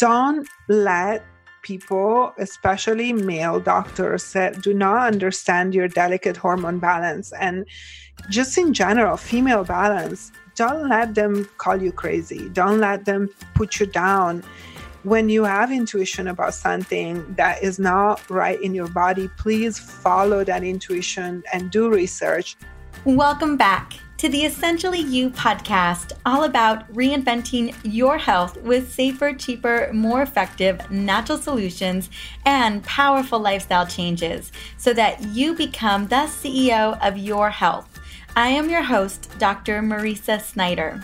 don't let people, especially male doctors, that do not understand your delicate hormone balance and just in general, female balance, don't let them call you crazy. Don't let them put you down. When you have intuition about something that is not right in your body, please follow that intuition and do research. Welcome back to the Essentially You podcast, all about reinventing your health with safer, cheaper, more effective natural solutions and powerful lifestyle changes so that you become the CEO of your health. I am your host, Dr. Mariza Snyder.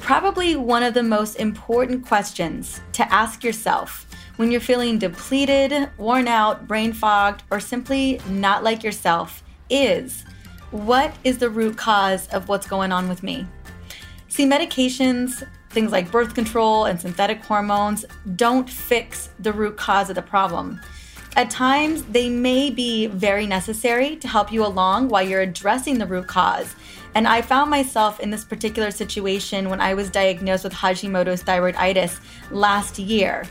Probably one of the most important questions to ask yourself when you're feeling depleted, worn out, brain fogged, or simply not like yourself is what is the root cause of what's going on with me? See, medications, things like birth control and synthetic hormones, don't fix the root cause of the problem. At times, they may be very necessary to help you along while you're addressing the root cause. And I found myself in this particular situation when I was diagnosed with Hashimoto's thyroiditis last year.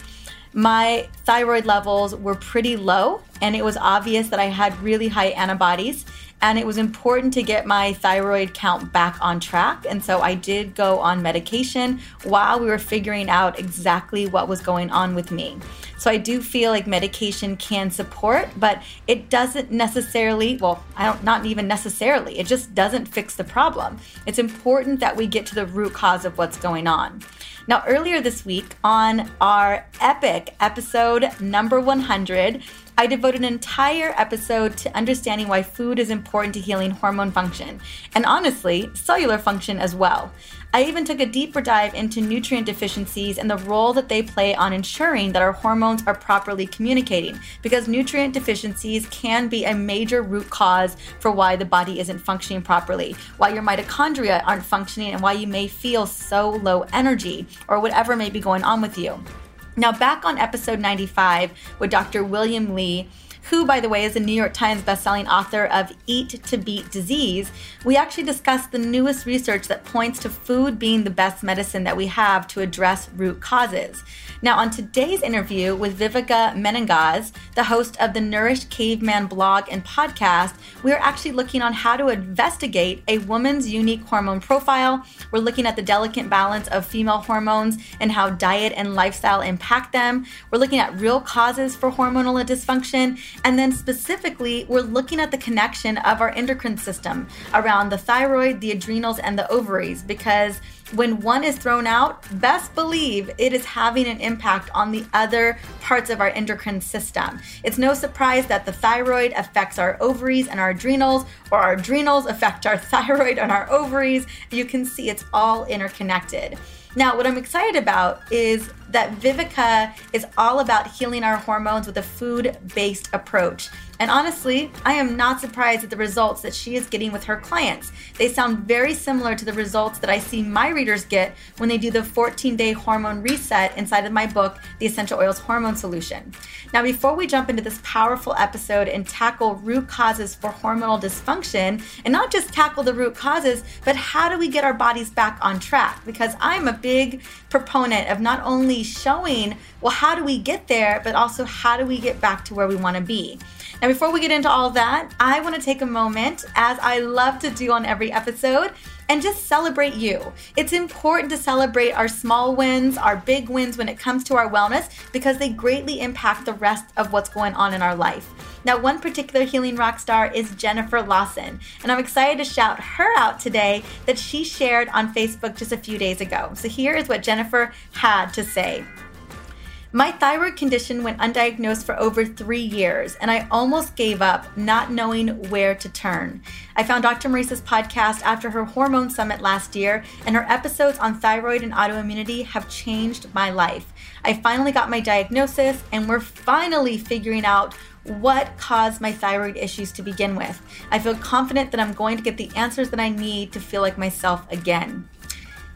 My thyroid levels were pretty low, and it was obvious that I had really high antibodies and it was important to get my thyroid count back on track. And so I did go on medication while we were figuring out exactly what was going on with me. So I do feel like medication can support, but it doesn't necessarily, well, I don't not even necessarily. It just doesn't fix the problem. It's important that we get to the root cause of what's going on. Now, earlier this week on our epic episode number 100, I devoted an entire episode to understanding why food is important to healing hormone function, and honestly, cellular function as well. I even took a deeper dive into nutrient deficiencies and the role that they play on ensuring that our hormones are properly communicating, because nutrient deficiencies can be a major root cause for why the body isn't functioning properly, why your mitochondria aren't functioning, and why you may feel so low energy or whatever may be going on with you. Now, back on episode 95 with Dr. William Li, who, by the way, is a New York Times bestselling author of Eat to Beat Disease, we actually discussed the newest research that points to food being the best medicine that we have to address root causes. Now, on today's interview with Vivica Menengas, the host of the Nourished Caveman blog and podcast, we are actually looking on how to investigate a woman's unique hormone profile. We're looking at the delicate balance of female hormones and how diet and lifestyle impact them. We're looking at real causes for hormonal dysfunction. And then specifically, we're looking at the connection of our endocrine system around the thyroid, the adrenals, and the ovaries because when one is thrown out, best believe it is having an impact on the other parts of our endocrine system. It's no surprise that the thyroid affects our ovaries and our adrenals, or our adrenals affect our thyroid and our ovaries. You can see it's all interconnected. Now, what I'm excited about is that Vivica is all about healing our hormones with a food based approach. And honestly, I am not surprised at the results that she is getting with her clients. They sound very similar to the results that I see my readers get when they do the 14 day hormone reset inside of my book, The Essential Oils Hormone Solution. Now, before we jump into this powerful episode and tackle root causes for hormonal dysfunction, and not just tackle the root causes, but how do we get our bodies back on track? Because I'm a big proponent of not only showing, well, how do we get there, but also how do we get back to where we want to be. Now, before we get into all that, I want to take a moment, as I love to do on every episode, and just celebrate you. It's important to celebrate our small wins, our big wins when it comes to our wellness, because they greatly impact the rest of what's going on in our life. Now, one particular healing rock star is Jennifer Lawson, and I'm excited to shout her out today that she shared on Facebook just a few days ago. So, here is what Jennifer had to say. My thyroid condition went undiagnosed for over three years, and I almost gave up not knowing where to turn. I found Dr. Mariza's podcast after her hormone summit last year, and her episodes on thyroid and autoimmunity have changed my life. I finally got my diagnosis, and we're finally figuring out what caused my thyroid issues to begin with. I feel confident that I'm going to get the answers that I need to feel like myself again.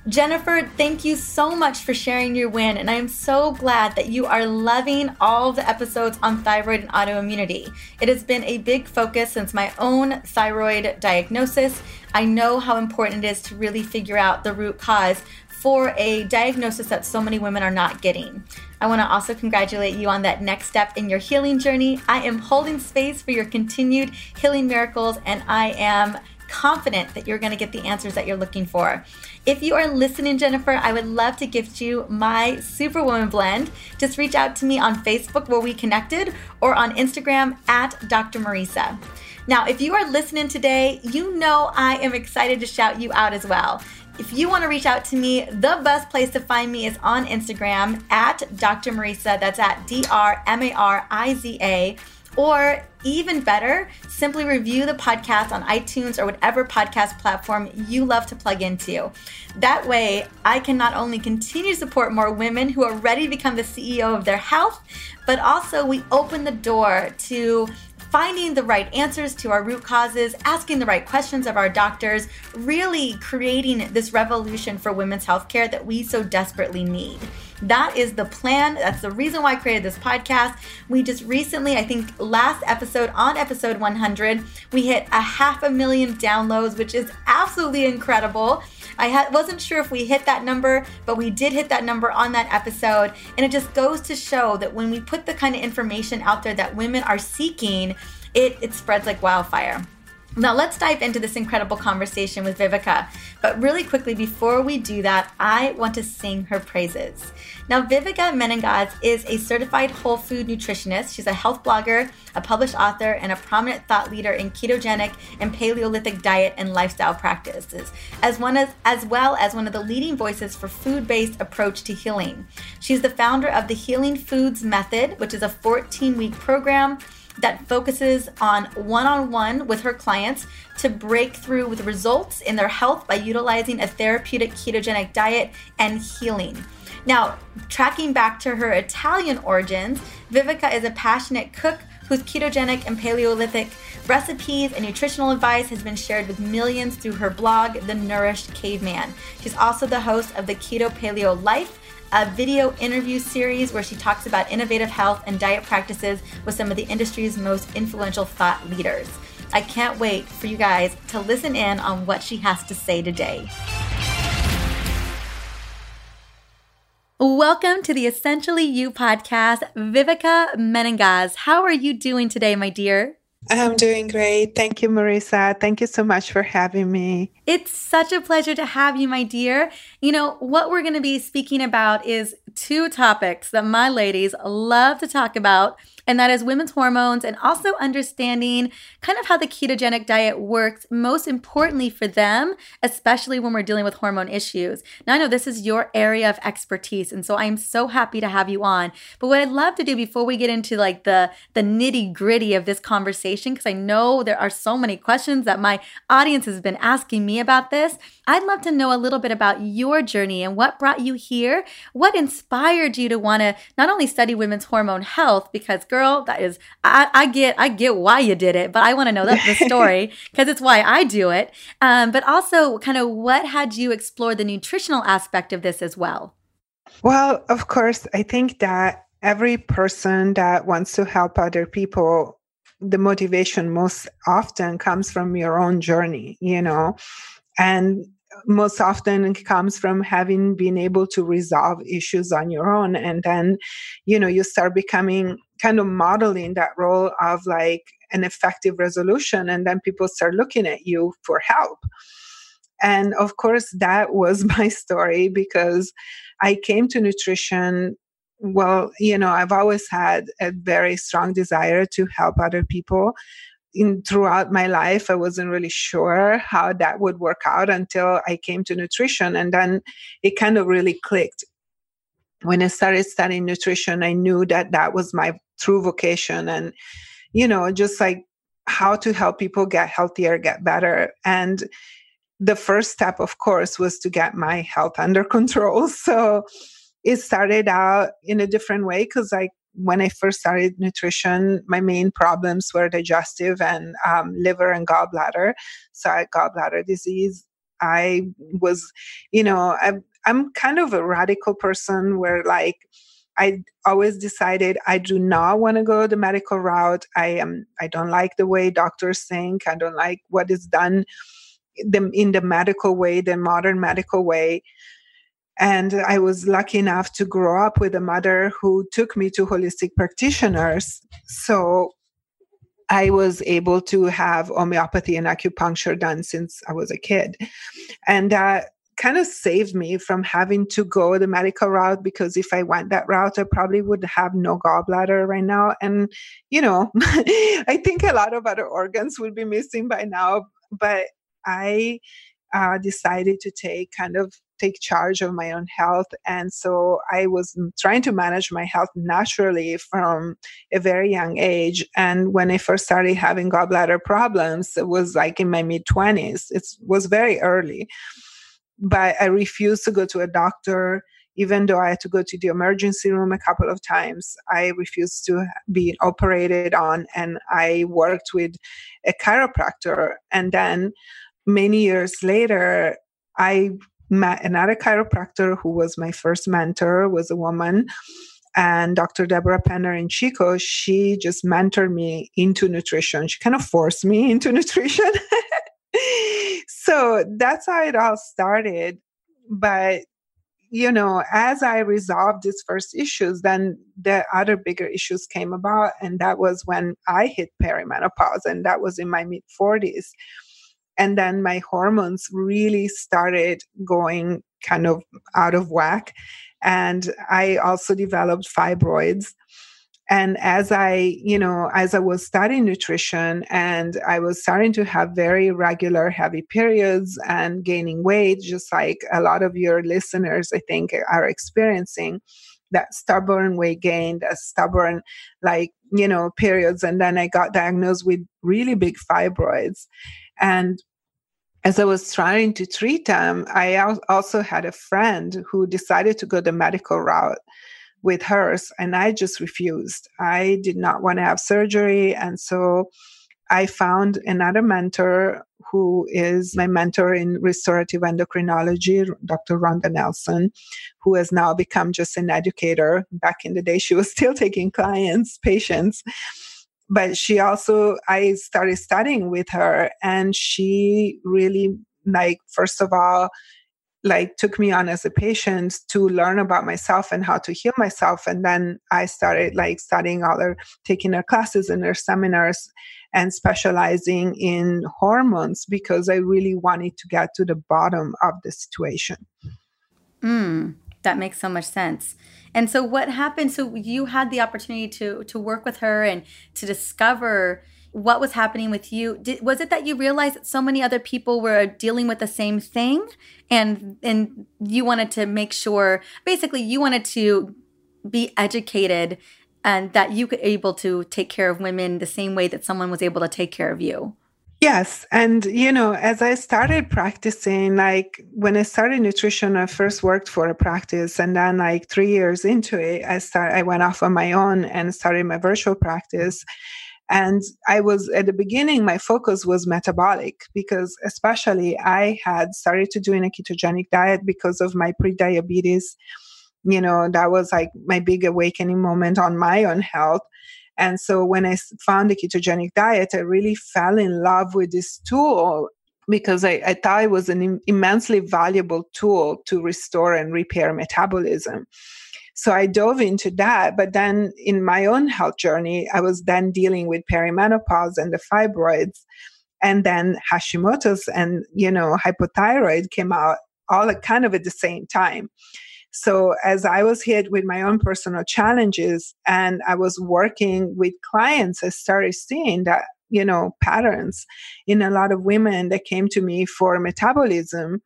Jennifer, thank you so much for sharing your win, and I am so glad that you are loving all the episodes on thyroid and autoimmunity. It has been a big focus since my own thyroid diagnosis. I know how important it is to really figure out the root cause for a diagnosis that so many women are not getting. I want to also congratulate you on that next step in your healing journey. I am holding space for your continued healing miracles, and I am confident that you're going to get the answers that you're looking for. If you are listening, Jennifer, I would love to gift you my Superwoman blend. Just reach out to me on Facebook where we connected or on Instagram at Dr. Mariza. Now, if you are listening today, you know I am excited to shout you out as well. If you want to reach out to me, the best place to find me is on Instagram at Dr. Mariza. That's at D R M A R I Z A. Or even better, simply review the podcast on iTunes or whatever podcast platform you love to plug into. That way, I can not only continue to support more women who are ready to become the CEO of their health, but also we open the door to finding the right answers to our root causes, asking the right questions of our doctors, really creating this revolution for women's healthcare that we so desperately need. That is the plan. That's the reason why I created this podcast. We just recently, I think last episode, on episode 100, we hit a half a million downloads, which is absolutely incredible. I ha- wasn't sure if we hit that number, but we did hit that number on that episode. And it just goes to show that when we put the kind of information out there that women are seeking, it, it spreads like wildfire. Now, let's dive into this incredible conversation with Vivica. But really quickly, before we do that, I want to sing her praises. Now, Vivica Menengas is a certified whole food nutritionist. She's a health blogger, a published author, and a prominent thought leader in ketogenic and Paleolithic diet and lifestyle practices, as, one as, as well as one of the leading voices for food based approach to healing. She's the founder of the Healing Foods Method, which is a 14 week program that focuses on one on one with her clients to break through with results in their health by utilizing a therapeutic ketogenic diet and healing. Now, tracking back to her Italian origins, Vivica is a passionate cook whose ketogenic and Paleolithic recipes and nutritional advice has been shared with millions through her blog, The Nourished Caveman. She's also the host of the Keto Paleo Life a video interview series where she talks about innovative health and diet practices with some of the industry's most influential thought leaders. I can't wait for you guys to listen in on what she has to say today. Welcome to the Essentially You podcast, Vivica Menengaz. How are you doing today, my dear? I'm doing great. Thank you, Mariza. Thank you so much for having me. It's such a pleasure to have you, my dear. You know, what we're going to be speaking about is two topics that my ladies love to talk about and that is women's hormones and also understanding kind of how the ketogenic diet works, most importantly for them, especially when we're dealing with hormone issues. Now, I know this is your area of expertise, and so I'm so happy to have you on. But what I'd love to do before we get into like the, the nitty gritty of this conversation, because I know there are so many questions that my audience has been asking me about this, I'd love to know a little bit about your journey and what brought you here, what inspired you to want to not only study women's hormone health, because girl, that is I, I get I get why you did it, but I want to know that the story because it's why I do it. Um, but also, kind of what had you explore the nutritional aspect of this as well? Well, of course, I think that every person that wants to help other people the motivation most often comes from your own journey you know and most often comes from having been able to resolve issues on your own. And then you know you start becoming kind of modeling that role of like an effective resolution and then people start looking at you for help. And of course that was my story because i came to nutrition well you know i've always had a very strong desire to help other people in throughout my life i wasn't really sure how that would work out until i came to nutrition and then it kind of really clicked. When i started studying nutrition i knew that that was my true vocation and you know just like how to help people get healthier get better. And the first step of course was to get my health under control. So it started out in a different way because like when I first started nutrition, my main problems were digestive and um, liver and gallbladder. So I had gallbladder disease. I was, you know, I'm, I'm kind of a radical person where like I always decided I do not want to go the medical route. I am I don't like the way doctors think. I don't like what is done in the medical way, the modern medical way And I was lucky enough to grow up with a mother who took me to holistic practitioners. So I was able to have homeopathy and acupuncture done since I was a kid. And that kind of saved me from having to go the medical route because if I went that route, I probably would have no gallbladder right now. And, you know, I think a lot of other organs would be missing by now. But I uh, decided to take kind of take charge of my own health. And so I was trying to manage my health naturally from a very young age. And when I first started having gallbladder problems, it was like in my mid 20s. It was very early. But I refused to go to a doctor even though I had to go to the emergency room a couple of times, I refused to be operated on and I worked with a chiropractor. And then many years later, I another chiropractor who was my first mentor, was a woman. And Dr. Deborah Penner in Chico, she just mentored me into nutrition. She kind of forced me into nutrition. so that's how it all started. But you know, as I resolved these first issues, then the other bigger issues came about. And that was when I hit perimenopause, and that was in my mid 40s and then my hormones really started going kind of out of whack. And i also developed fibroids. And as i you know as i was studying nutrition and i was starting to have very regular heavy periods and gaining weight just like a lot of your listeners i think are experiencing that stubborn weight gain that stubborn like you know periods. And then i got diagnosed with really big fibroids and as I was trying to treat them, I also had a friend who decided to go the medical route with hers, and I just refused. I did not want to have surgery. And so I found another mentor who is my mentor in restorative endocrinology, Dr. Rhonda Nelson, who has now become just an educator. Back in the day, she was still taking clients, patients but she also i started studying with her and she really like first of all like took me on as a patient to learn about myself and how to heal myself and then i started like studying all taking her classes and her seminars and specializing in hormones because i really wanted to get to the bottom of the situation. Mm, that makes so much sense and so what happened? So you had the opportunity to to work with her and to discover what was happening with you. Did, was it that you realized that so many other people were dealing with the same thing, and and you wanted to make sure, basically, you wanted to be educated and that you could able to take care of women the same way that someone was able to take care of you. Yes. And, you know, as I started practicing, like when I started nutrition, I first worked for a practice. And then, like three years into it, I started, I went off on my own and started my virtual practice. And I was at the beginning, my focus was metabolic because, especially, I had started to doing a ketogenic diet because of my pre-diabetes. You know, that was like my big awakening moment on my own health and so when I found the ketogenic diet, I really fell in love with this tool because I, I thought it was an Im- immensely valuable tool to restore and repair metabolism. So I dove into that. But then in my own health journey, I was then dealing with perimenopause and the fibroids. And then Hashimoto's and, you know, hypothyroid came out all kind of at the same time. So as I was hit with my own personal challenges and I was working with clients, I started seeing that, you know, patterns in a lot of women that came to me for metabolism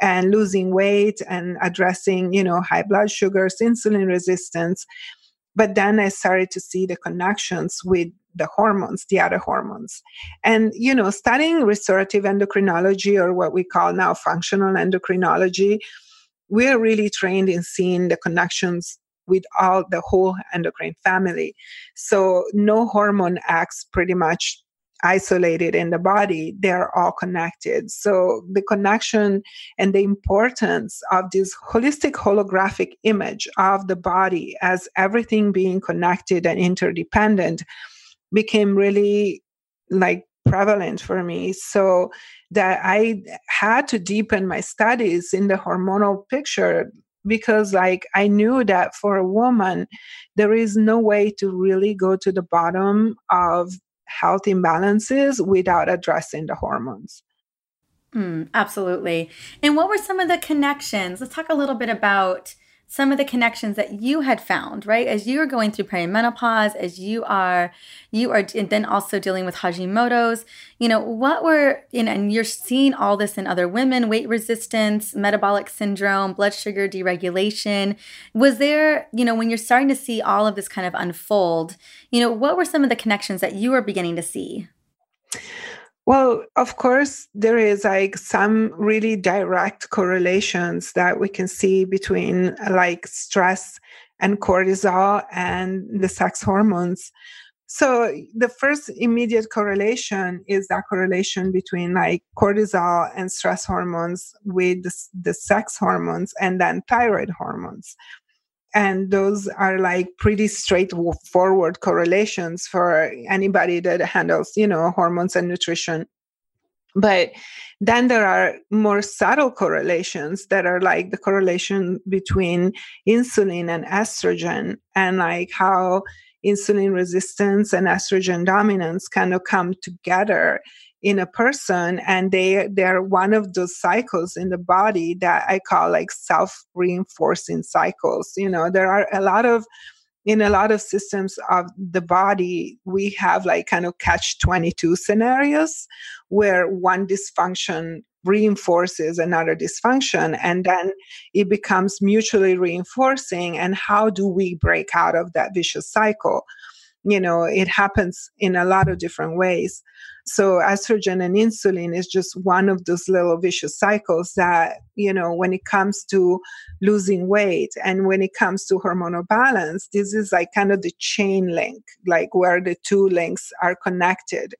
and losing weight and addressing, you know, high blood sugars, insulin resistance. But then I started to see the connections with the hormones, the other hormones. And, you know, studying restorative endocrinology or what we call now functional endocrinology we're really trained in seeing the connections with all the whole endocrine family. So no hormone acts pretty much isolated in the body, they're all connected. So the connection and the importance of this holistic holographic image of the body as everything being connected and interdependent became really like prevalent for me. So that I had to deepen my studies in the hormonal picture because like I knew that for a woman there is no way to really go to the bottom of health imbalances without addressing the hormones. Mm, absolutely. And what were some of the connections? Let's talk a little bit about some of the connections that you had found, right? As you are going through perimenopause, as you are, you are, and then also dealing with Hashimoto's, you know, what were, you know, and you're seeing all this in other women, weight resistance, metabolic syndrome, blood sugar deregulation. Was there, you know, when you're starting to see all of this kind of unfold, you know, what were some of the connections that you were beginning to see? Well, of course, there is like some really direct correlations that we can see between like stress and cortisol and the sex hormones. So the first immediate correlation is that correlation between like cortisol and stress hormones with the, the sex hormones and then thyroid hormones and those are like pretty straightforward correlations for anybody that handles you know hormones and nutrition. But then there are more subtle correlations that are like the correlation between insulin and estrogen and like how insulin resistance and estrogen dominance kind of come together in a person and they they're one of those cycles in the body that i call like self reinforcing cycles. You know there are a lot of in a lot of systems of the body we have like kind of catch 22 scenarios where one dysfunction reinforces another dysfunction and then it becomes mutually reinforcing and how do we break out of that vicious cycle? You know it happens in a lot of different ways so estrogen and insulin is just one of those little vicious cycles that you know when it comes to losing weight and when it comes to hormonal balance this is like kind of the chain link like where the two links are connected.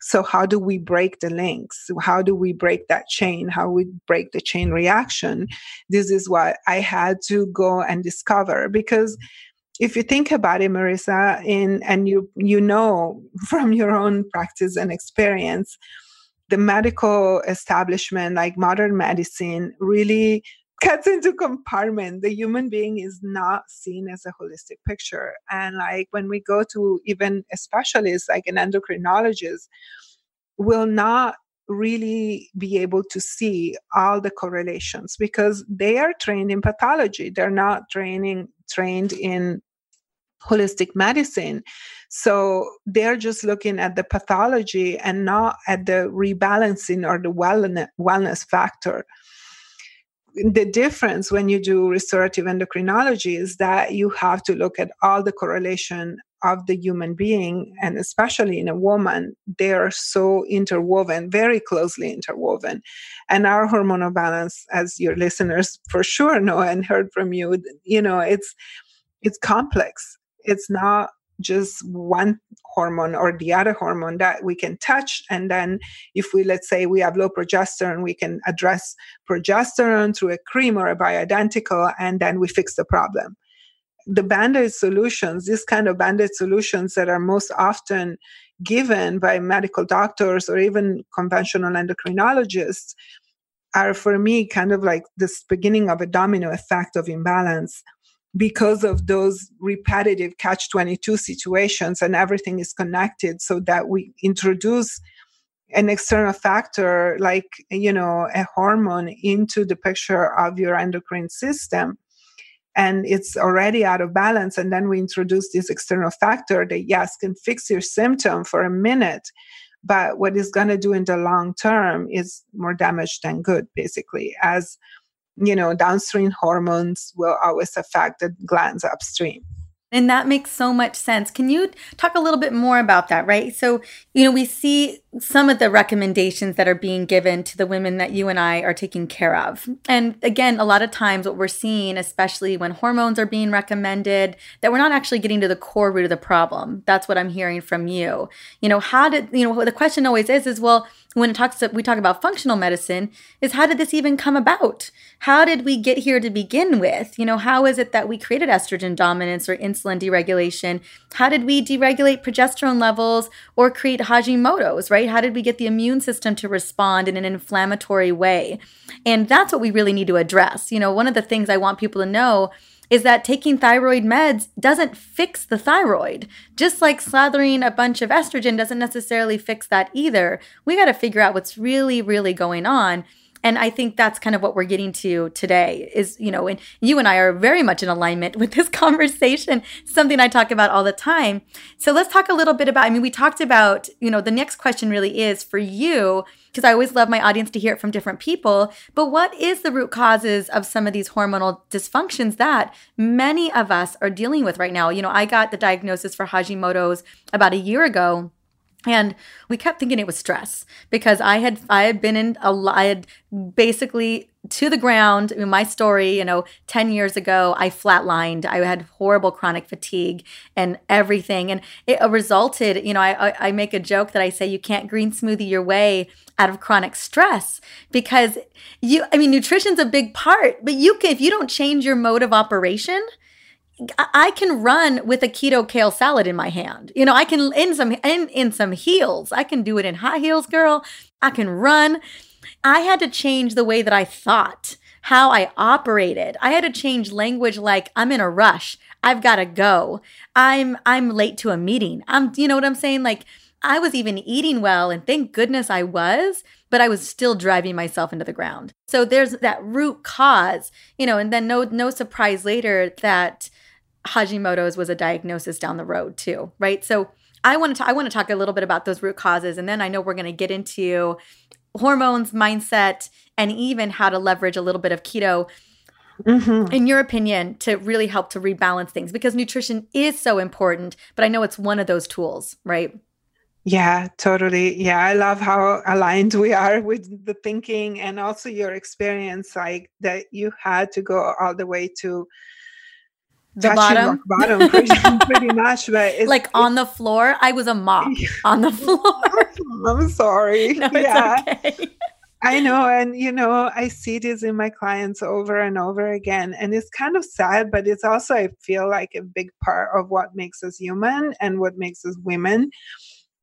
So how do we break the links? How do we break that chain? How we break the chain reaction? This is what i had to go and discover because if you think about it, Mariza, in and you you know from your own practice and experience, the medical establishment, like modern medicine, really cuts into compartment. The human being is not seen as a holistic picture. And like when we go to even a specialist, like an endocrinologist, will not really be able to see all the correlations because they are trained in pathology they're not training trained in holistic medicine. So they're just looking at the pathology and not at the rebalancing or the wellness, factor. The difference when you do restorative endocrinology is that you have to look at all the correlation of the human being and especially in a woman they are so interwoven very closely interwoven. And our hormonal balance as your listeners for sure know and heard from you you know it's it's complex it's not just one hormone or the other hormone that we can touch. And then if we let's say we have low progesterone we can address progesterone through a cream or a bioidentical and then we fix the problem. The band-aid solutions these kind of band-aid solutions that are most often given by medical doctors or even conventional endocrinologists are for me kind of like this beginning of a domino effect of imbalance because of those repetitive catch 22 situations and everything is connected so that we introduce an external factor like you know a hormone into the picture of your endocrine system and it's already out of balance and then we introduce this external factor that yes can fix your symptom for a minute but what it's going to do in the long term is more damage than good basically as you know, downstream hormones will always affect the glands upstream. And that makes so much sense. Can you talk a little bit more about that, right? So, you know, we see some of the recommendations that are being given to the women that you and I are taking care of. And again, a lot of times what we're seeing, especially when hormones are being recommended, that we're not actually getting to the core root of the problem. That's what I'm hearing from you. You know, how did, you know, the question always is, is, well, when it talks we talk about functional medicine is how did this even come about? How did we get here to begin with? You know how is it that we created estrogen dominance or insulin deregulation? How did we deregulate progesterone levels or create hashimoto's right? How did we get the immune system to respond in an inflammatory way? And that's what we really need to address. You know one of the things i want people to know is that taking thyroid meds doesn't fix the thyroid. Just like slathering a bunch of estrogen doesn't necessarily fix that either. We got to figure out what's really, really going on. And I think that's kind of what we're getting to today is, you know, and you and I are very much in alignment with this conversation, something I talk about all the time. So let's talk a little bit about, I mean, we talked about, you know, the next question really is for you, because I always love my audience to hear it from different people. But what is the root causes of some of these hormonal dysfunctions that many of us are dealing with right now? You know, I got the diagnosis for Hashimoto's about a year ago. And we kept thinking it was stress because I had I had been in a I had basically to the ground. I mean, my story, you know, 10 years ago, I flatlined. I had horrible chronic fatigue and everything. And it resulted, you know, I, I make a joke that I say you can't green smoothie your way out of chronic stress because you, I mean, nutrition's a big part, but you can, if you don't change your mode of operation, I can run with a keto kale salad in my hand. You know, I can in some in, in some heels. I can do it in high heels, girl. I can run. I had to change the way that I thought, how I operated. I had to change language like I'm in a rush. I've got to go. I'm I'm late to a meeting. I'm you know what I'm saying? Like I was even eating well and thank goodness I was, but I was still driving myself into the ground. So there's that root cause, you know, and then no no surprise later that Hashimoto's was a diagnosis down the road too, right? So I want to I want to talk a little bit about those root causes, and then I know we're going to get into hormones, mindset, and even how to leverage a little bit of keto. Mm-hmm. In your opinion, to really help to rebalance things because nutrition is so important, but I know it's one of those tools, right? Yeah, totally. Yeah, I love how aligned we are with the thinking and also your experience, like that you had to go all the way to the bottom bottom pretty, pretty much but like on the floor i was a mop on the floor i'm sorry no, yeah okay. i know and you know i see this in my clients over and over again and it's kind of sad but it's also i feel like a big part of what makes us human and what makes us women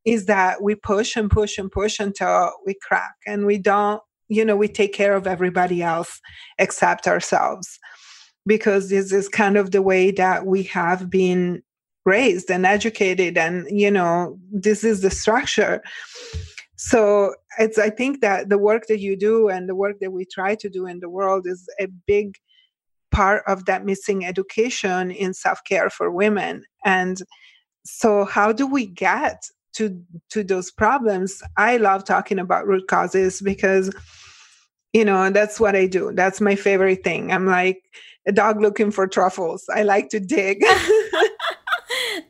is that we push and push and push until we crack and we don't you know we take care of everybody else except ourselves because this is kind of the way that we have been raised and educated and you know this is the structure. So it's i think that the work that you do and the work that we try to do in the world is a big part of that missing education in self-care for women. And so how do we get to to those problems? I love talking about root causes because you know that's what i do. That's my favorite thing. I'm like a dog looking for truffles. I like to dig.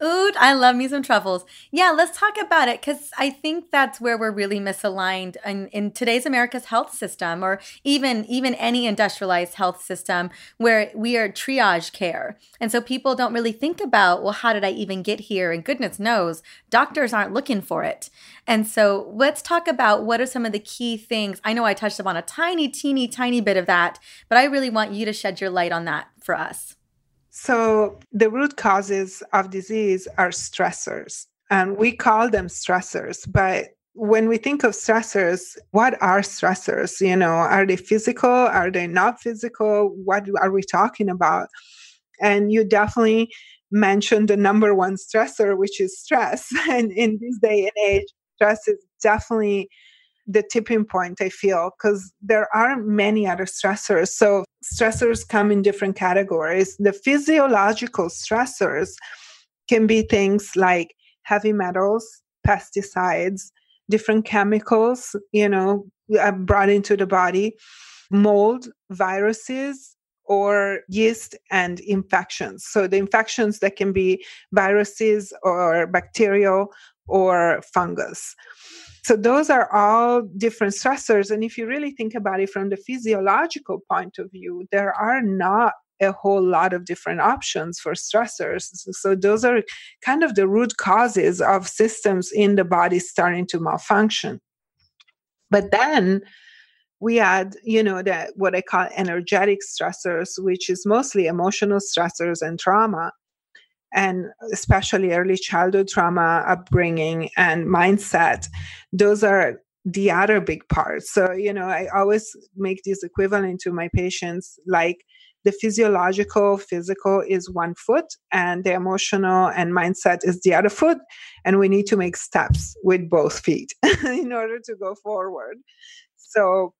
Ooh, I love me some truffles. Yeah, let's talk about it because I think that's where we're really misaligned in, in today's America's health system, or even even any industrialized health system where we are triage care, and so people don't really think about, well, how did I even get here? And goodness knows, doctors aren't looking for it. And so let's talk about what are some of the key things. I know I touched upon a tiny, teeny, tiny bit of that, but I really want you to shed your light on that for us. So, the root causes of disease are stressors, and we call them stressors. But when we think of stressors, what are stressors? You know, are they physical? Are they not physical? What are we talking about? And you definitely mentioned the number one stressor, which is stress. And in this day and age, stress is definitely the tipping point, I feel, because there are many other stressors. So, stressors come in different categories. The physiological stressors can be things like heavy metals, pesticides, different chemicals, you know, uh, brought into the body, mold, viruses, or yeast and infections. So the infections that can be viruses or bacterial or fungus. So those are all different stressors. And if you really think about it from the physiological point of view, there are not a whole lot of different options for stressors. So those are kind of the root causes of systems in the body starting to malfunction. But then we add, you know, that what I call energetic stressors, which is mostly emotional stressors and trauma, and especially early childhood trauma, upbringing, and mindset. Those are the other big parts. So, you know, I always make this equivalent to my patients like the physiological, physical is one foot, and the emotional and mindset is the other foot. And we need to make steps with both feet in order to go forward. So,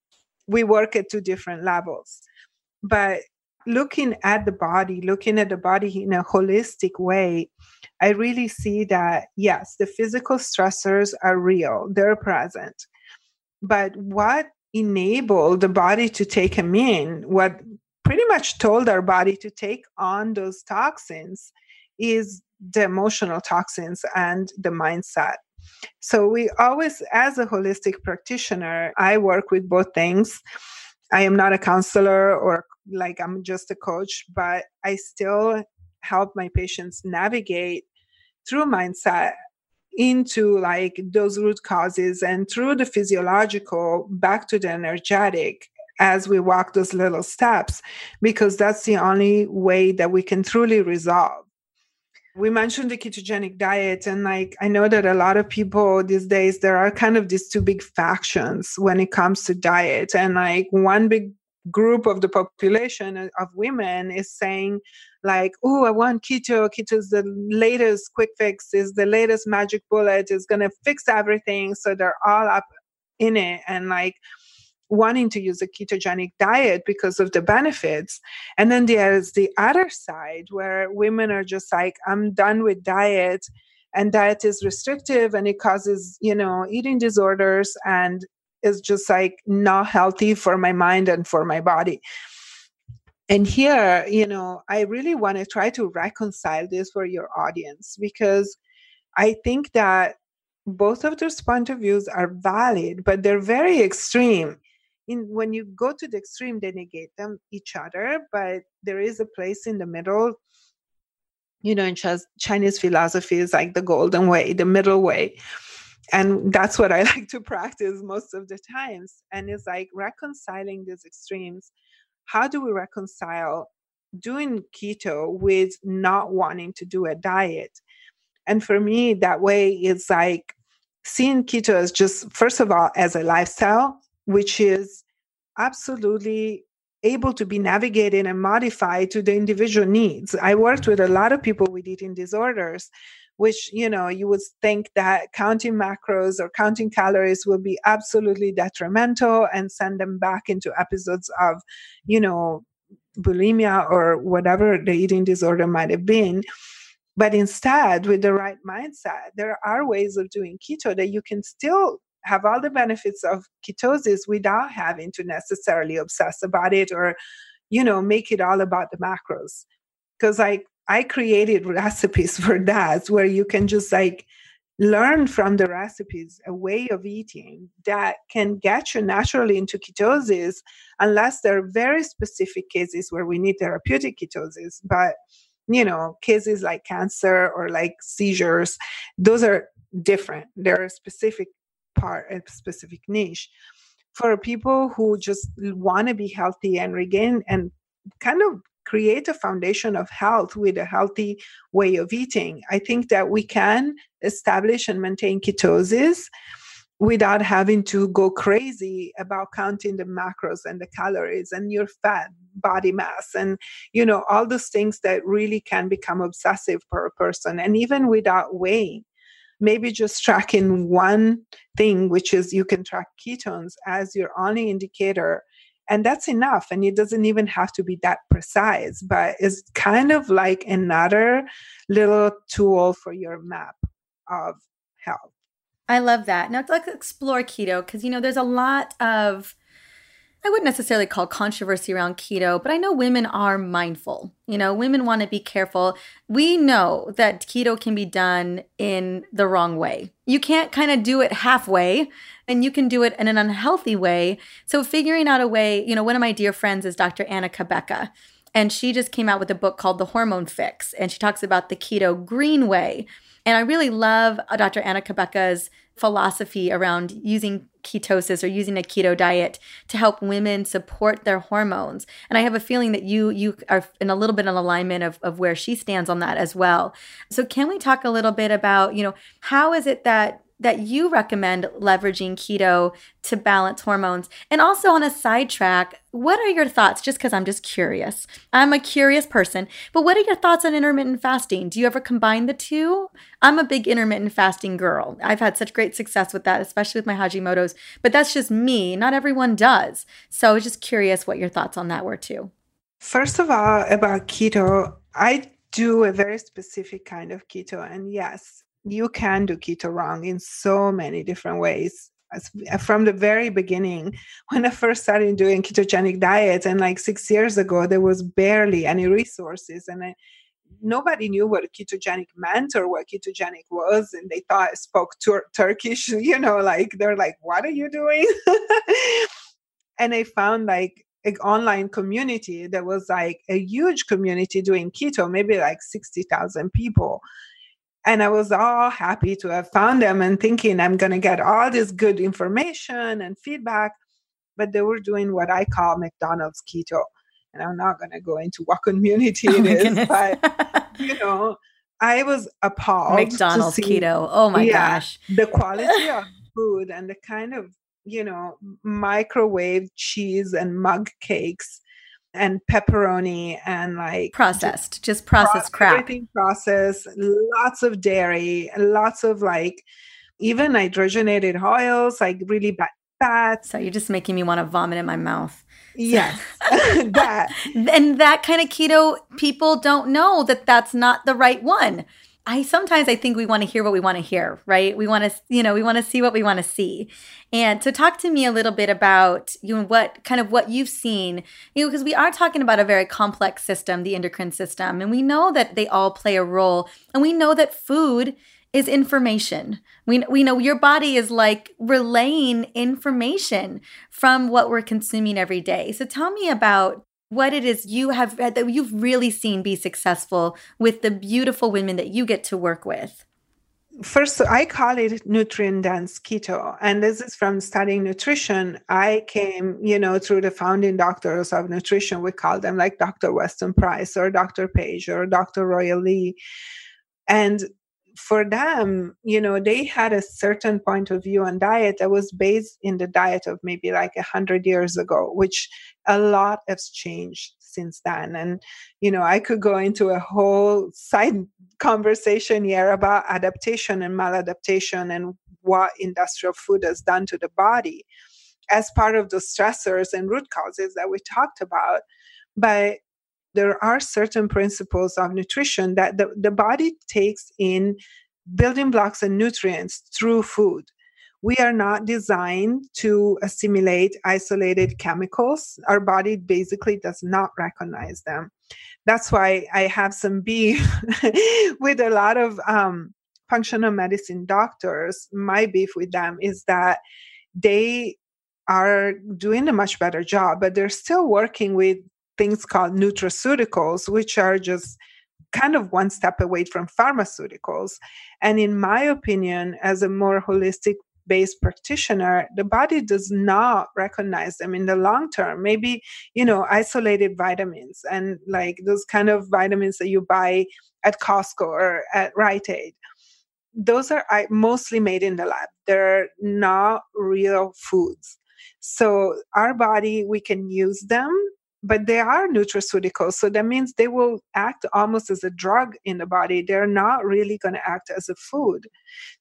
we work at two different levels. But looking at the body, looking at the body in a holistic way, I really see that yes, the physical stressors are real, they're present. But what enabled the body to take them in, what pretty much told our body to take on those toxins, is the emotional toxins and the mindset. So we always, as a holistic practitioner, I work with both things. I am not a counselor or like I'm just a coach, but I still help my patients navigate through mindset into like those root causes and through the physiological back to the energetic as we walk those little steps because that's the only way that we can truly resolve. We mentioned the ketogenic diet and like i know that a lot of people these days there are kind of these two big factions when it comes to diet and like one big group of the population of women is saying like oh i want keto keto is the latest quick fix is the latest magic bullet is going to fix everything so they're all up in it and like wanting to use a ketogenic diet because of the benefits. And then there's the other side where women are just like, I'm done with diet and diet is restrictive and it causes, you know, eating disorders and is just like not healthy for my mind and for my body. And here, you know, I really want to try to reconcile this for your audience because I think that both of those point of views are valid, but they're very extreme in when you go to the extreme they negate them each other but there is a place in the middle you know in chinese philosophy is like the golden way the middle way and that's what i like to practice most of the times and it's like reconciling these extremes how do we reconcile doing keto with not wanting to do a diet and for me that way it's like seeing keto as just first of all as a lifestyle which is absolutely able to be navigated and modified to the individual needs. I worked with a lot of people with eating disorders, which, you know, you would think that counting macros or counting calories will be absolutely detrimental and send them back into episodes of, you know, bulimia or whatever the eating disorder might have been. But instead, with the right mindset, there are ways of doing keto that you can still have all the benefits of ketosis without having to necessarily obsess about it or you know make it all about the macros because like i created recipes for that where you can just like learn from the recipes a way of eating that can get you naturally into ketosis unless there are very specific cases where we need therapeutic ketosis but you know cases like cancer or like seizures those are different there are a specific part, a specific niche. For people who just want to be healthy and regain and kind of create a foundation of health with a healthy way of eating, I think that we can establish and maintain ketosis without having to go crazy about counting the macros and the calories and your fat body mass and you know all those things that really can become obsessive for a person and even without weighing maybe just tracking one thing, which is you can track ketones as your only indicator. And that's enough. And it doesn't even have to be that precise, but it's kind of like another little tool for your map of health. I love that. Now let's explore keto because, you know, there's a lot of I wouldn't necessarily call controversy around keto, but I know women are mindful. You know, women want to be careful. We know that keto can be done in the wrong way. You can't kind of do it halfway and you can do it in an unhealthy way. So, figuring out a way, you know, one of my dear friends is Dr. Anna Cabeca, and she just came out with a book called The Hormone Fix, and she talks about the keto green way. And I really love uh, Dr. Anna Cabeca's philosophy around using ketosis or using a keto diet to help women support their hormones. And I have a feeling that you you are in a little bit of alignment of, of where she stands on that as well. So can we talk a little bit about, you know, how is it that that you recommend leveraging keto to balance hormones? And also on a sidetrack, what are your thoughts? Just because I'm just curious. I'm a curious person, but what are your thoughts on intermittent fasting? Do you ever combine the two? I'm a big intermittent fasting girl. I've had such great success with that, especially with my Hashimoto's, but that's just me. Not everyone does. So just curious what your thoughts on that were too. First of all, about keto, I do a very specific kind of keto. And yes, you can do keto wrong in so many different ways. Uh, from the very beginning when i first started doing ketogenic diets and like six years ago there was barely any resources and I, nobody knew what ketogenic meant or what ketogenic was and they thought i spoke tur- turkish you know like they're like what are you doing? And i found like an online community there was like a huge community doing keto maybe like 60000 people and I was all happy to have found them and thinking I'm going to get all this good information and feedback. But they were doing what I call McDonald's keto. And I'm not going to go into what community oh it is, goodness. but you know, I was appalled. McDonald's keto. Oh my yeah, gosh. The quality of food and the kind of, you know, microwave cheese and mug cakes and pepperoni and like processed, just processed crap. Everything processed, lots of dairy, lots of like even hydrogenated oils, like really bad fats. So you're just making me want to vomit in my mouth. Yes, that and that kind of keto people don't know that that's not the right one. I sometimes I think we want to hear what we want to hear, right? We want to, you know, we want to see what we want to see. And so talk to me a little bit about you know what kind of what you've seen, you know, because we are talking about a very complex system, the endocrine system, and we know that they all play a role, and we know that food is information. We we know your body is like relaying information from what we're consuming every day. So tell me about what it is you have uh, that you've really seen be successful with the beautiful women that you get to work with? First i call it nutrient dense keto and this is from studying nutrition. I came you know through the founding doctors of nutrition. We call them like dr weston price or dr page or dr royal lee. And for them, you know, they had a certain point of view on diet that was based in the diet of maybe like a hundred years ago, which a lot has changed since then. And, you know, I could go into a whole side conversation here about adaptation and maladaptation and what industrial food has done to the body as part of the stressors and root causes that we talked about. But there are certain principles of nutrition that the, the body takes in building blocks and nutrients through food. We are not designed to assimilate isolated chemicals. Our body basically does not recognize them. That's why I have some beef with a lot of um, functional medicine doctors. My beef with them is that they are doing a much better job, but they're still working with things called nutraceuticals, which are just kind of one step away from pharmaceuticals. And in my opinion, as a more holistic based practitioner, the body does not recognize them in the long term. Maybe, you know, isolated vitamins and like those kind of vitamins that you buy at Costco or at Rite Aid. Those are mostly made in the lab. They're not real foods. So, our body, we can use them but they are nutraceuticals so that means they will act almost as a drug in the body. They're not really going to act as a food.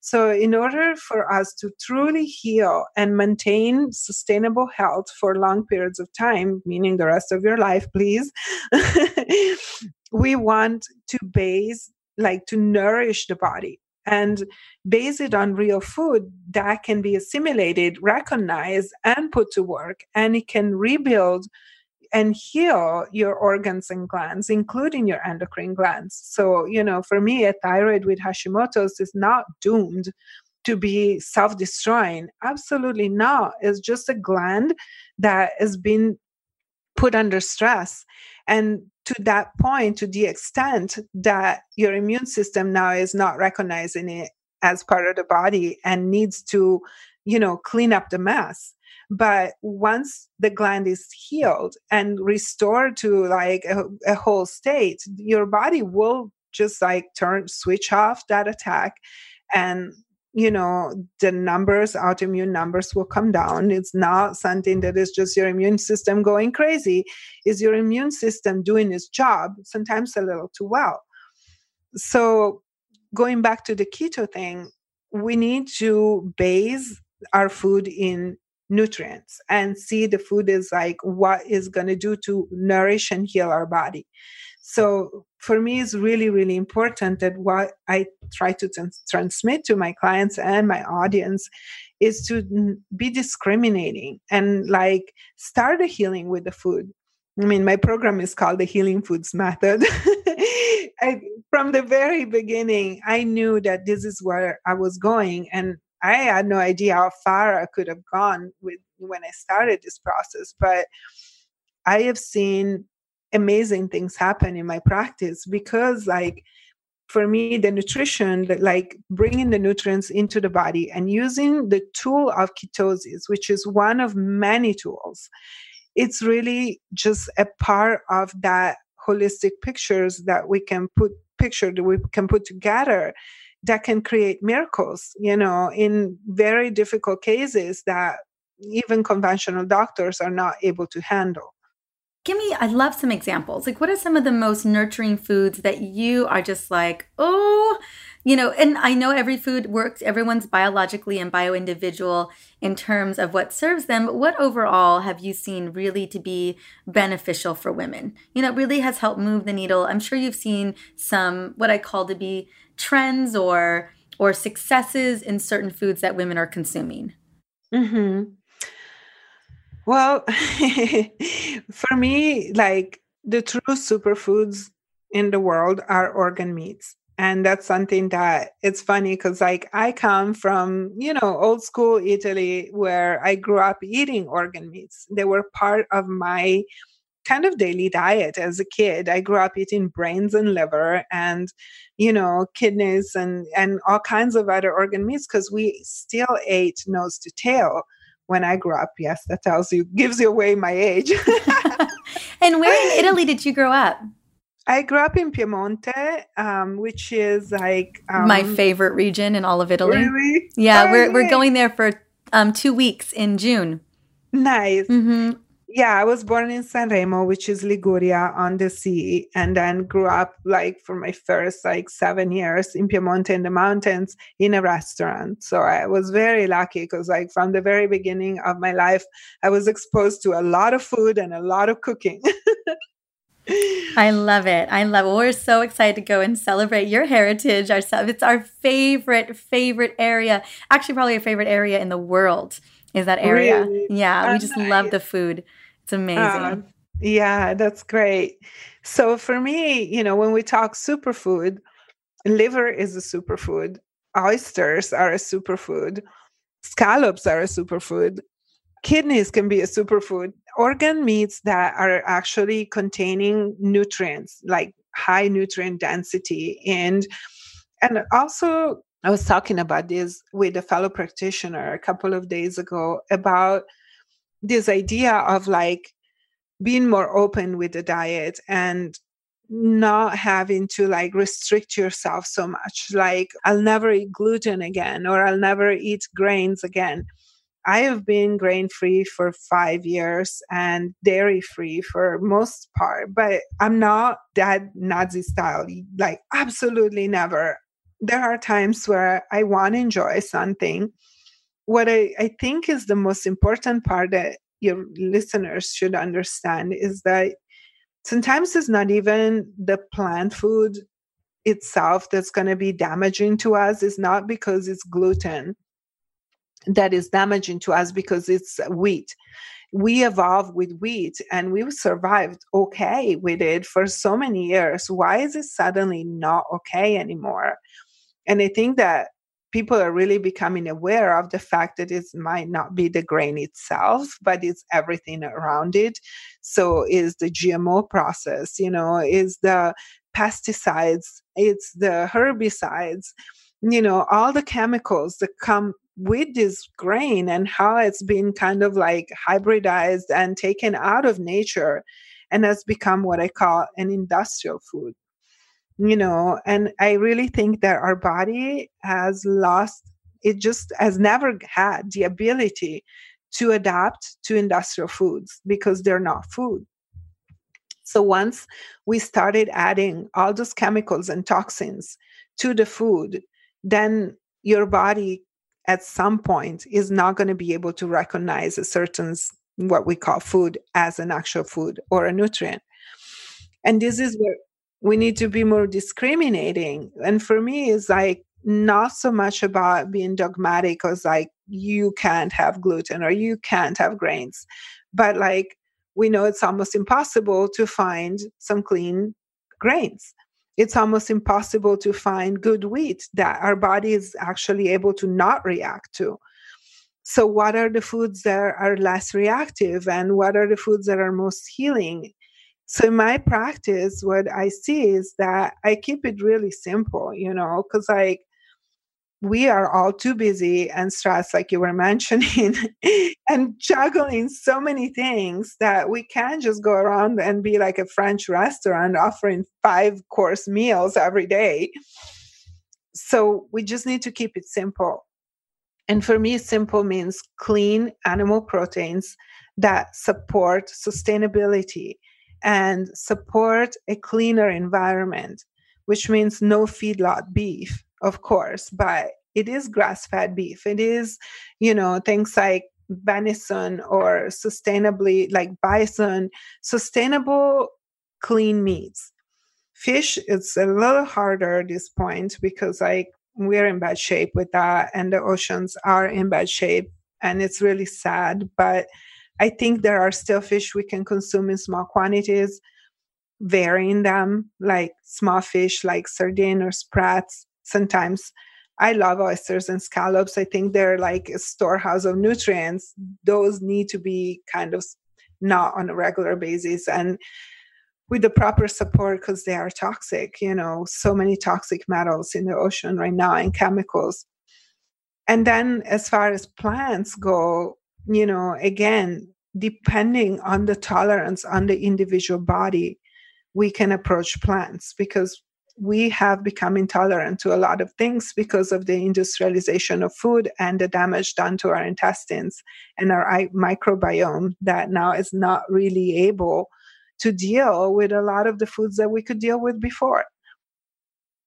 So in order for us to truly heal and maintain sustainable health for long periods of time meaning the rest of your life please we want to base like to nourish the body. And base it on real food that can be assimilated recognized and put to work and it can rebuild and heal your organs and glands, including your endocrine glands. So, you know, for me, a thyroid with Hashimoto's is not doomed to be self destroying. Absolutely not. It's just a gland that has been put under stress. And to that point, to the extent that your immune system now is not recognizing it as part of the body and needs to, you know, clean up the mess. But once the gland is healed and restored to like a, a whole state, your body will just like turn, switch off that attack and you know the numbers autoimmune numbers will come down. It's not something that is just your immune system going crazy. Is your immune system doing its job sometimes a little too well. So going back to the keto thing we need to base our food in nutrients and see the food is like what is going to do to nourish and heal our body. So for me it's really really important that what i try to transmit to my clients and my audience is to be discriminating and like start a healing with the food. I mean my program is called the healing foods method. I, from the very beginning i knew that this is where i was going and I had no idea how far I could have gone with when I started this process, but I have seen amazing things happen in my practice because like for me the nutrition like bringing the nutrients into the body and using the tool of ketosis which is one of many tools it's really just a part of that holistic pictures that we can put picture that we can put together that can create miracles, you know, in very difficult cases that even conventional doctors are not able to handle. Give me, I love some examples. Like, what are some of the most nurturing foods that you are just like, oh, you know, and I know every food works, everyone's biologically and bio individual in terms of what serves them. But what overall have you seen really to be beneficial for women? You know, really has helped move the needle. I'm sure you've seen some, what I call to be trends or or successes in certain foods that women are consuming? Mm-hmm. Well, for me, like the true superfoods in the world are organ meats. And that's something that it's funny because, like, I come from, you know, old school Italy where I grew up eating organ meats. They were part of my kind of daily diet as a kid. I grew up eating brains and liver and, you know, kidneys and, and all kinds of other organ meats because we still ate nose to tail when I grew up. Yes, that tells you, gives you away my age. and where in Italy did you grow up? I grew up in Piemonte, um, which is like um, my favorite region in all of Italy. Really? Yeah, oh, we're we're going there for um, two weeks in June. Nice. Mm-hmm yeah, I was born in Sanremo, which is Liguria on the sea, and then grew up like for my first like seven years in Piemonte in the mountains in a restaurant. So I was very lucky because like from the very beginning of my life, I was exposed to a lot of food and a lot of cooking. I love it. I love it. We're so excited to go and celebrate your heritage ourselves. It's our favorite, favorite area. Actually, probably a favorite area in the world is that area. Really? Yeah, we just love the food. It's amazing. Uh, yeah, that's great. So for me, you know, when we talk superfood, liver is a superfood. Oysters are a superfood. Scallops are a superfood. Kidneys can be a superfood. Organ meats that are actually containing nutrients, like high nutrient density. And and also I was talking about this with a fellow practitioner a couple of days ago about this idea of like being more open with the diet and not having to like restrict yourself so much like i'll never eat gluten again or i'll never eat grains again. I have been grain free for 5 years and dairy free for most part but i'm not that nazi style like absolutely never. There are times where i want to enjoy something what I, I think is the most important part that your listeners should understand is that sometimes it's not even the plant food itself that's going to be damaging to us. Is not because it's gluten that is damaging to us because it's wheat. We evolved with wheat and we've survived okay with it for so many years. Why is it suddenly not okay anymore? And i think that people are really becoming aware of the fact that it might not be the grain itself, but it's everything around it. So is the GMO process, you know, is the pesticides, it's the herbicides, you know all the chemicals that come with this grain and how it's been kind of like hybridized and taken out of nature and has become what I call an industrial food. You know, and I really think that our body has lost, it just has never had the ability to adapt to industrial foods because they're not food. So once we started adding all those chemicals and toxins to the food, then your body at some point is not going to be able to recognize a certain what we call food as an actual food or a nutrient. And this is where we need to be more discriminating. And for me, it's like not so much about being dogmatic as like you can't have gluten or you can't have grains, but like we know it's almost impossible to find some clean grains. It's almost impossible to find good wheat that our body is actually able to not react to. So, what are the foods that are less reactive and what are the foods that are most healing? So, in my practice, what I see is that I keep it really simple, you know, because like we are all too busy and stressed, like you were mentioning, and juggling so many things that we can't just go around and be like a French restaurant offering five course meals every day. So, we just need to keep it simple. And for me, simple means clean animal proteins that support sustainability and support a cleaner environment, which means no feedlot beef, of course, but it is grass fed beef. It is, you know, things like venison or sustainably like bison, sustainable clean meats. Fish, it's a little harder at this point because like we're in bad shape with that and the oceans are in bad shape and it's really sad but i think there are still fish we can consume in small quantities varying them like small fish like sardine or sprats. Sometimes i love oysters and scallops. I think they're like a storehouse of nutrients. Those need to be kind of not on a regular basis and with the proper support because they are toxic you know so many toxic metals in the ocean right now and chemicals. And then as far as plants go you know again depending on the tolerance on the individual body we can approach plants because we have become intolerant to a lot of things because of the industrialization of food and the damage done to our intestines and our microbiome that now is not really able to deal with a lot of the foods that we could deal with before.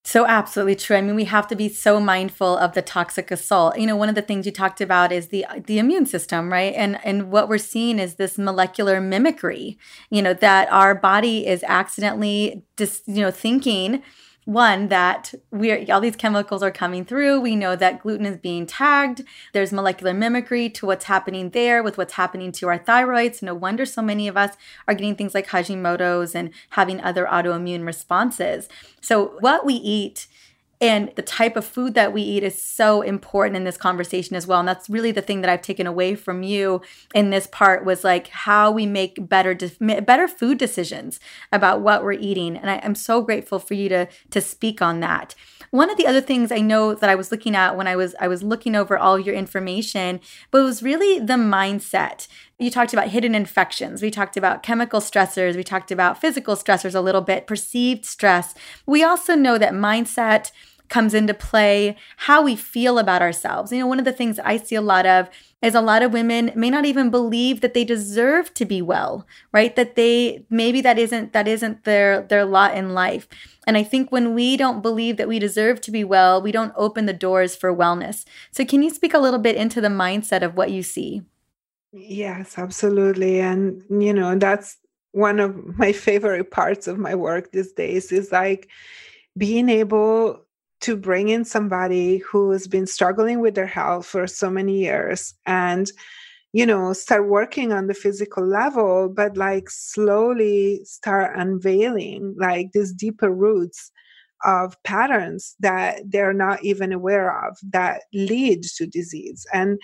So absolutely true. I mean, we have to be so mindful of the toxic assault. You know, one of the things you talked about is the the immune system, right? And and what we're seeing is this molecular mimicry. You know, that our body is accidentally just you know thinking one that we're all these chemicals are coming through. We know that gluten is being tagged. There's molecular mimicry to what's happening there with what's happening to our thyroids. No wonder so many of us are getting things like hashimoto's and having other autoimmune responses. So what we eat and the type of food that we eat is so important in this conversation as well. And that's really the thing that I've taken away from you in this part was like how we make better de- better food decisions about what we're eating. And I, I'm so grateful for you to to speak on that. One of the other things I know that I was looking at when I was I was looking over all your information, but it was really the mindset. You talked about hidden infections. We talked about chemical stressors. We talked about physical stressors a little bit, perceived stress. We also know that mindset comes into play, how we feel about ourselves. You know, one of the things I see a lot of is a lot of women may not even believe that they deserve to be well, right? That they maybe that isn't that isn't their their lot in life. And I think when we don't believe that we deserve to be well, we don't open the doors for wellness. So can you speak a little bit into the mindset of what you see? Yes, absolutely. And you know, that's one of my favorite parts of my work these days is like being able to bring in somebody who has been struggling with their health for so many years and you know start working on the physical level but like slowly start unveiling like these deeper roots of patterns that they're not even aware of that lead to disease and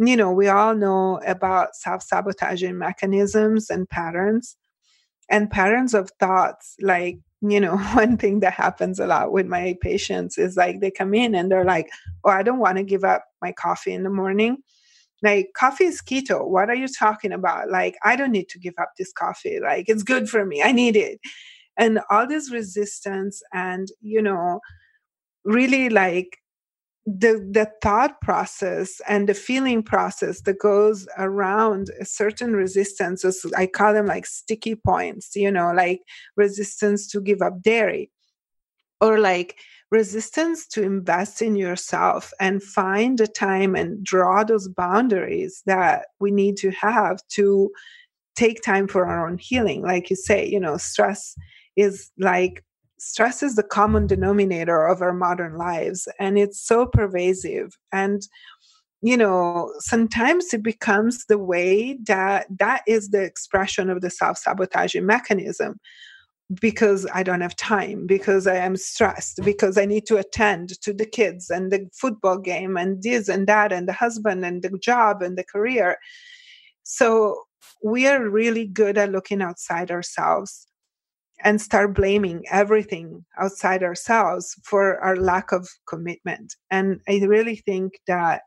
you know we all know about self-sabotaging mechanisms and patterns and patterns of thoughts like you know one thing that happens a lot with my patients is like they come in and they're like oh i don't want to give up my coffee in the morning. Like coffee is keto. What are you talking about? Like i don't need to give up this coffee. Like it's good for me. I need it. And all this resistance and you know really like the the thought process and the feeling process that goes around a certain resistances i call them like sticky points you know like resistance to give up dairy or like resistance to invest in yourself and find the time and draw those boundaries that we need to have to take time for our own healing. Like you say you know stress is like stress is the common denominator of our modern lives and it's so pervasive. And you know sometimes it becomes the way that that is the expression of the self-sabotaging mechanism because i don't have time because i am stressed because i need to attend to the kids and the football game and this and that and the husband and the job and the career. So we are really good at looking outside ourselves and start blaming everything outside ourselves for our lack of commitment. And I really think that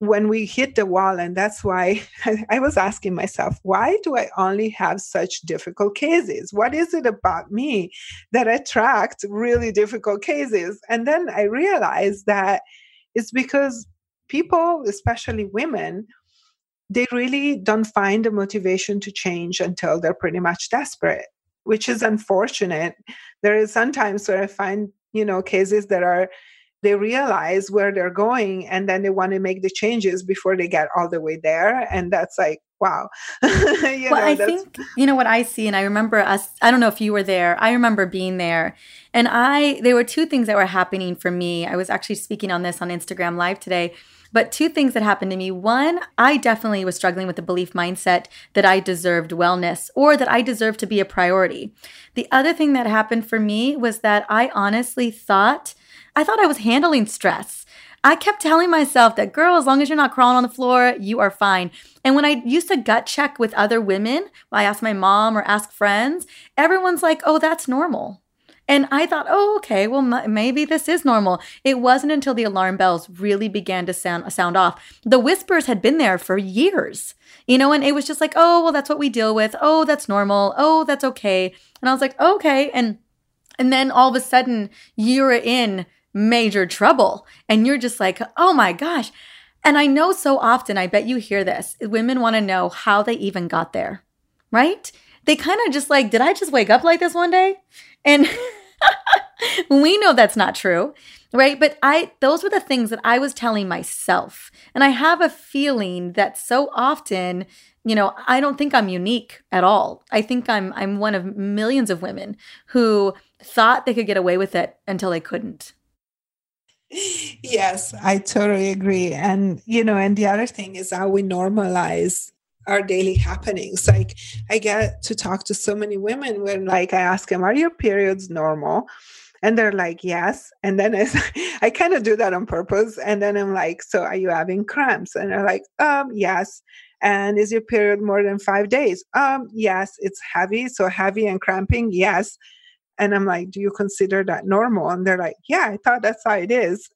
when we hit the wall, and that's why I, was asking myself, why do I only have such difficult cases? What is it about me that attract really difficult cases? And then I realized that it's because people, especially women, they really don't find the motivation to change until they're pretty much desperate which is unfortunate. There is sometimes where I find, you know, cases that are they realize where they're going and then they want to make the changes before they get all the way there and that's like wow well know, i think you know what i see and i remember us i don't know if you were there i remember being there and i there were two things that were happening for me i was actually speaking on this on instagram live today but two things that happened to me. One, I definitely was struggling with the belief mindset that I deserved wellness or that I deserved to be a priority. The other thing that happened for me was that I honestly thought I thought I was handling stress. I kept telling myself that, girl, as long as you're not crawling on the floor, you are fine. And when I used to gut check with other women, I asked my mom or ask friends, everyone's like, oh, that's normal. And I thought, oh, okay, well, m- maybe this is normal. It wasn't until the alarm bells really began to sound, sound off. The whispers had been there for years, you know, and it was just like, oh, well, that's what we deal with. Oh, that's normal. Oh, that's okay. And I was like, okay. And and then all of a sudden, you're in major trouble, and you're just like, oh my gosh. And I know so often, I bet you hear this. Women want to know how they even got there, right? They kind of just like, did I just wake up like this one day? And we know that's not true, right? But I those were the things that I was telling myself. And I have a feeling that so often, you know, I don't think I'm unique at all. I think I'm I'm one of millions of women who thought they could get away with it until they couldn't. Yes, I totally agree. And you know, and the other thing is how we normalize our daily happenings like i get to talk to so many women when like i ask them are your periods normal and they're like yes. And then I, I kind of do that on purpose and then i'm like so are you having cramps? And they're like um yes. And is your period more than five days? Um yes it's heavy. So heavy and cramping? Yes. And i'm like do you consider that normal? And they're like yeah i thought that's how it is.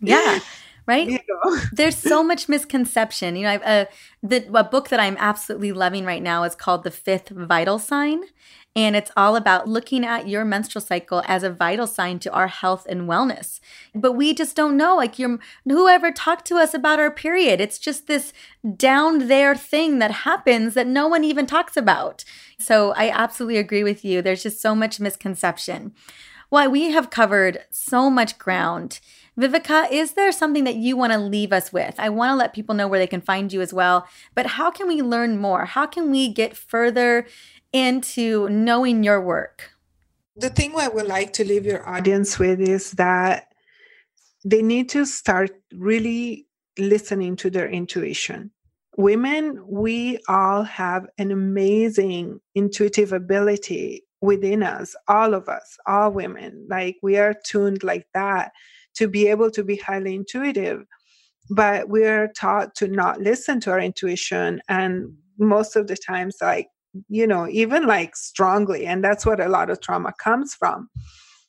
Yeah right? You know? There's so much misconception. You know, I've, uh, the a book that I'm absolutely loving right now is called The Fifth Vital Sign, and it's all about looking at your menstrual cycle as a vital sign to our health and wellness. But we just don't know. Like your whoever talked to us about our period, it's just this down there thing that happens that no one even talks about. So I absolutely agree with you. There's just so much misconception. Well, we have covered so much ground. Vivica, is there something that you want to leave us with? I want to let people know where they can find you as well, but how can we learn more? How can we get further into knowing your work? The thing I would like to leave your audience with is that they need to start really listening to their intuition. Women, we all have an amazing intuitive ability within us, all of us, all women. Like we are tuned like that to be able to be highly intuitive. But we're taught to not listen to our intuition. And most of the times, like you know, even like strongly. And that's what a lot of trauma comes from.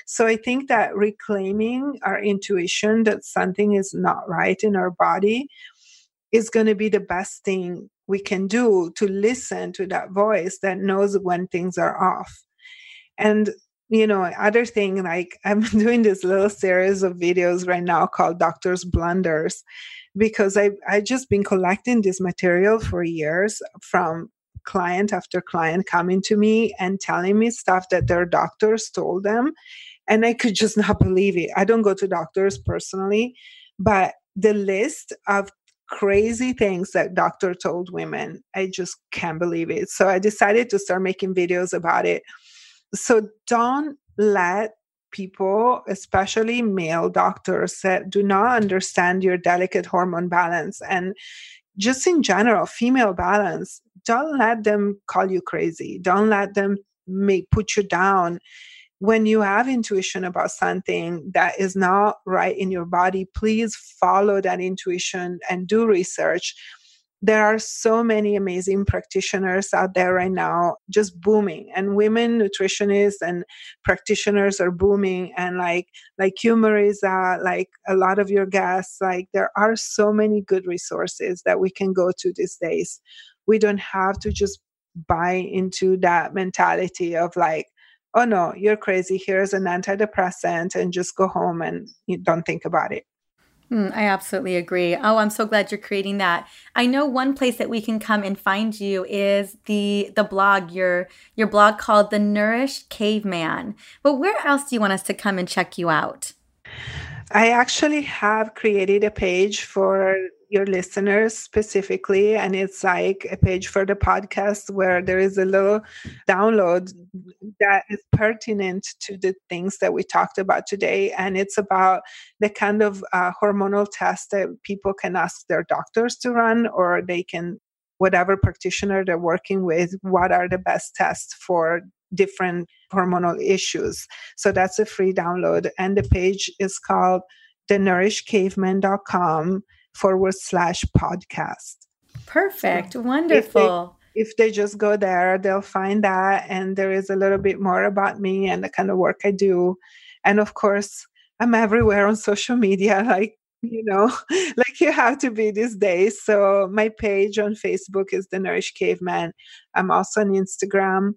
So I think that reclaiming our intuition that something is not right in our body is going to be the best thing we can do to listen to that voice that knows when things are off. And you know, other thing like I'm doing this little series of videos right now called Doctor's Blunders because I I just been collecting this material for years from client after client coming to me and telling me stuff that their doctors told them and I could just not believe it. I don't go to doctors personally, but the list of crazy things that doctor told women, I just can't believe it. So I decided to start making videos about it. So don't let people, especially male doctors that do not understand your delicate hormone balance and just in general, female balance, don't let them call you crazy. Don't let them put you down when you have intuition about something that is not right in your body, please follow that intuition and do research. There are so many amazing practitioners out there right now, just booming, and women nutritionists and practitioners are booming. And like like you, Mariza, like a lot of your guests, like there are so many good resources that we can go to these days. We don't have to just buy into that mentality of like oh no, you're crazy. Here's an antidepressant and just go home and you don't think about it. Mm, I absolutely agree. Oh, I'm so glad you're creating that. I know one place that we can come and find you is the the blog, your your blog called The Nourished Caveman. But where else do you want us to come and check you out? I actually have created a page for your listeners specifically and it's like a page for the podcast where there is a little download that is pertinent to the things that we talked about today. And it's about the kind of uh, hormonal tests that people can ask their doctors to run or they can whatever practitioner they're working with what are the best tests for different hormonal issues. So that's a free download. And the page is called thenourishedcaveman.com forward slash podcast. Perfect. So Wonderful. If they, if they just go there, they'll find that. And there is a little bit more about me and the kind of work I do. And of course, I'm everywhere on social media, like, you know, like you have to be these days. So my page on Facebook is The Nourish Caveman. I'm also on Instagram.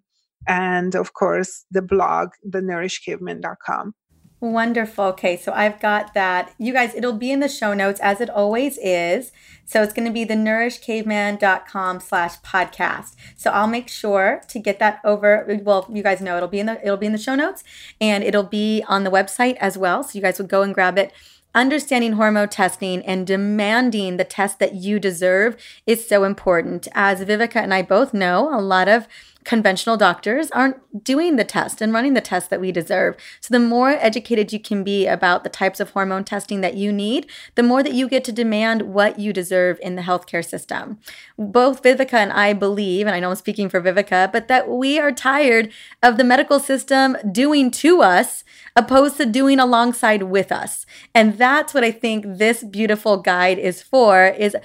And of course, the blog, thenourishedcaveman.com. Wonderful. Okay, so I've got that. You guys, it'll be in the show notes as it always is. So it's going to be the nourishedcaveman.com slash podcast. So I'll make sure to get that over. Well, you guys know it'll be in the it'll be in the show notes and it'll be on the website as well. So you guys would go and grab it understanding hormone testing and demanding the test that you deserve is so important. As Vivica and I both know, a lot of conventional doctors aren't doing the test and running the test that we deserve. So, the more educated you can be about the types of hormone testing that you need, the more that you get to demand what you deserve in the healthcare system. Both Vivica and I believe, and I know I'm speaking for Vivica, but that we are tired of the medical system doing to us opposed to doing alongside with us. And that's what I think this beautiful guide is for is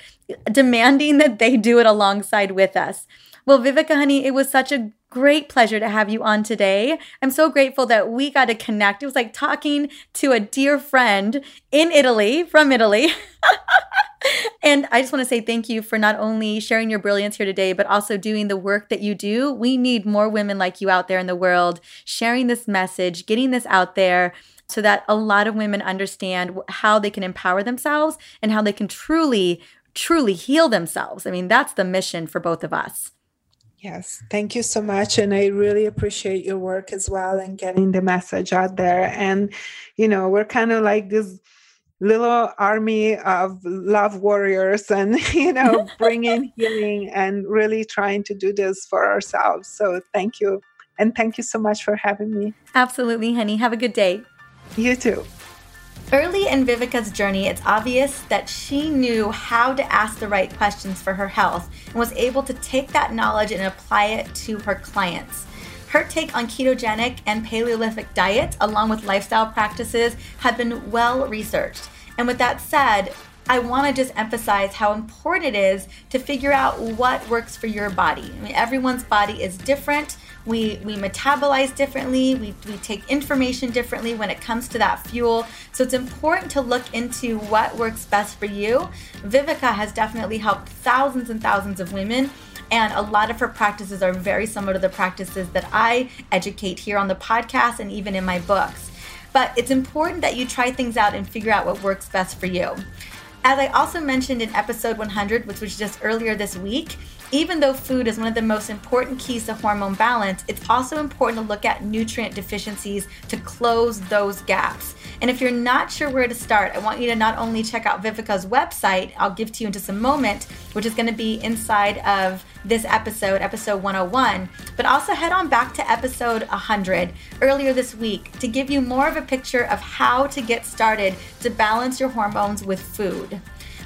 demanding that they do it alongside with us. Well, Vivica, honey, it was such a great pleasure to have you on today. I'm so grateful that we got to connect. It was like talking to a dear friend in Italy, from Italy. and I just want to say thank you for not only sharing your brilliance here today, but also doing the work that you do. We need more women like you out there in the world, sharing this message, getting this out there so that a lot of women understand how they can empower themselves and how they can truly, truly heal themselves. I mean, that's the mission for both of us. Yes, thank you so much. And I really appreciate your work as well and getting the message out there. And, you know, we're kind of like this little army of love warriors and, you know, bringing healing and really trying to do this for ourselves. So thank you. And thank you so much for having me. Absolutely, honey. Have a good day. You too. Early in Vivica's journey, it's obvious that she knew how to ask the right questions for her health and was able to take that knowledge and apply it to her clients. Her take on ketogenic and Paleolithic diets, along with lifestyle practices, have been well researched. And with that said, I want to just emphasize how important it is to figure out what works for your body. I mean, everyone's body is different. We, we metabolize differently. We, we take information differently when it comes to that fuel. So it's important to look into what works best for you. Vivica has definitely helped thousands and thousands of women and a lot of her practices are very similar to the practices that I educate here on the podcast and even in my books. But it's important that you try things out and figure out what works best for you. As I also mentioned in episode 100, which was just earlier this week, even though food is one of the most important keys to hormone balance, it's also important to look at nutrient deficiencies to close those gaps. And if you're not sure where to start, I want you to not only check out Vivica's website, I'll give to you in just a moment, which is going to be inside of this episode, episode 101, but also head on back to episode 100 earlier this week to give you more of a picture of how to get started to balance your hormones with food.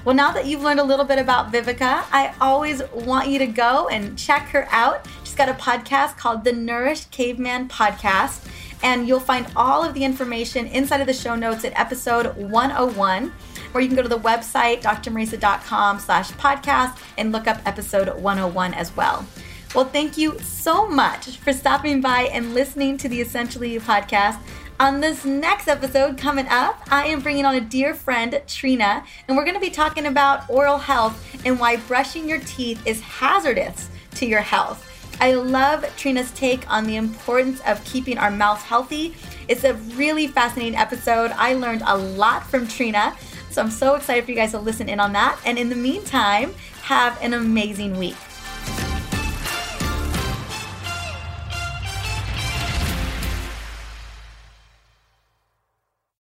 Well, now that you've learned a little bit about Vivica, I always want you to go and check her out. She's got a podcast called the Nourished Caveman Podcast and you'll find all of the information inside of the show notes at episode 101 or you can go to the website drmariza.com slash podcast and look up episode 101 as well well thank you so much for stopping by and listening to the essentially you podcast on this next episode coming up, I am bringing on a dear friend, Trina, and we're going to be talking about oral health and why brushing your teeth is hazardous to your health. I love Trina's take on the importance of keeping our mouths healthy. It's a really fascinating episode. I learned a lot from Trina, so I'm so excited for you guys to listen in on that. And in the meantime, have an amazing week.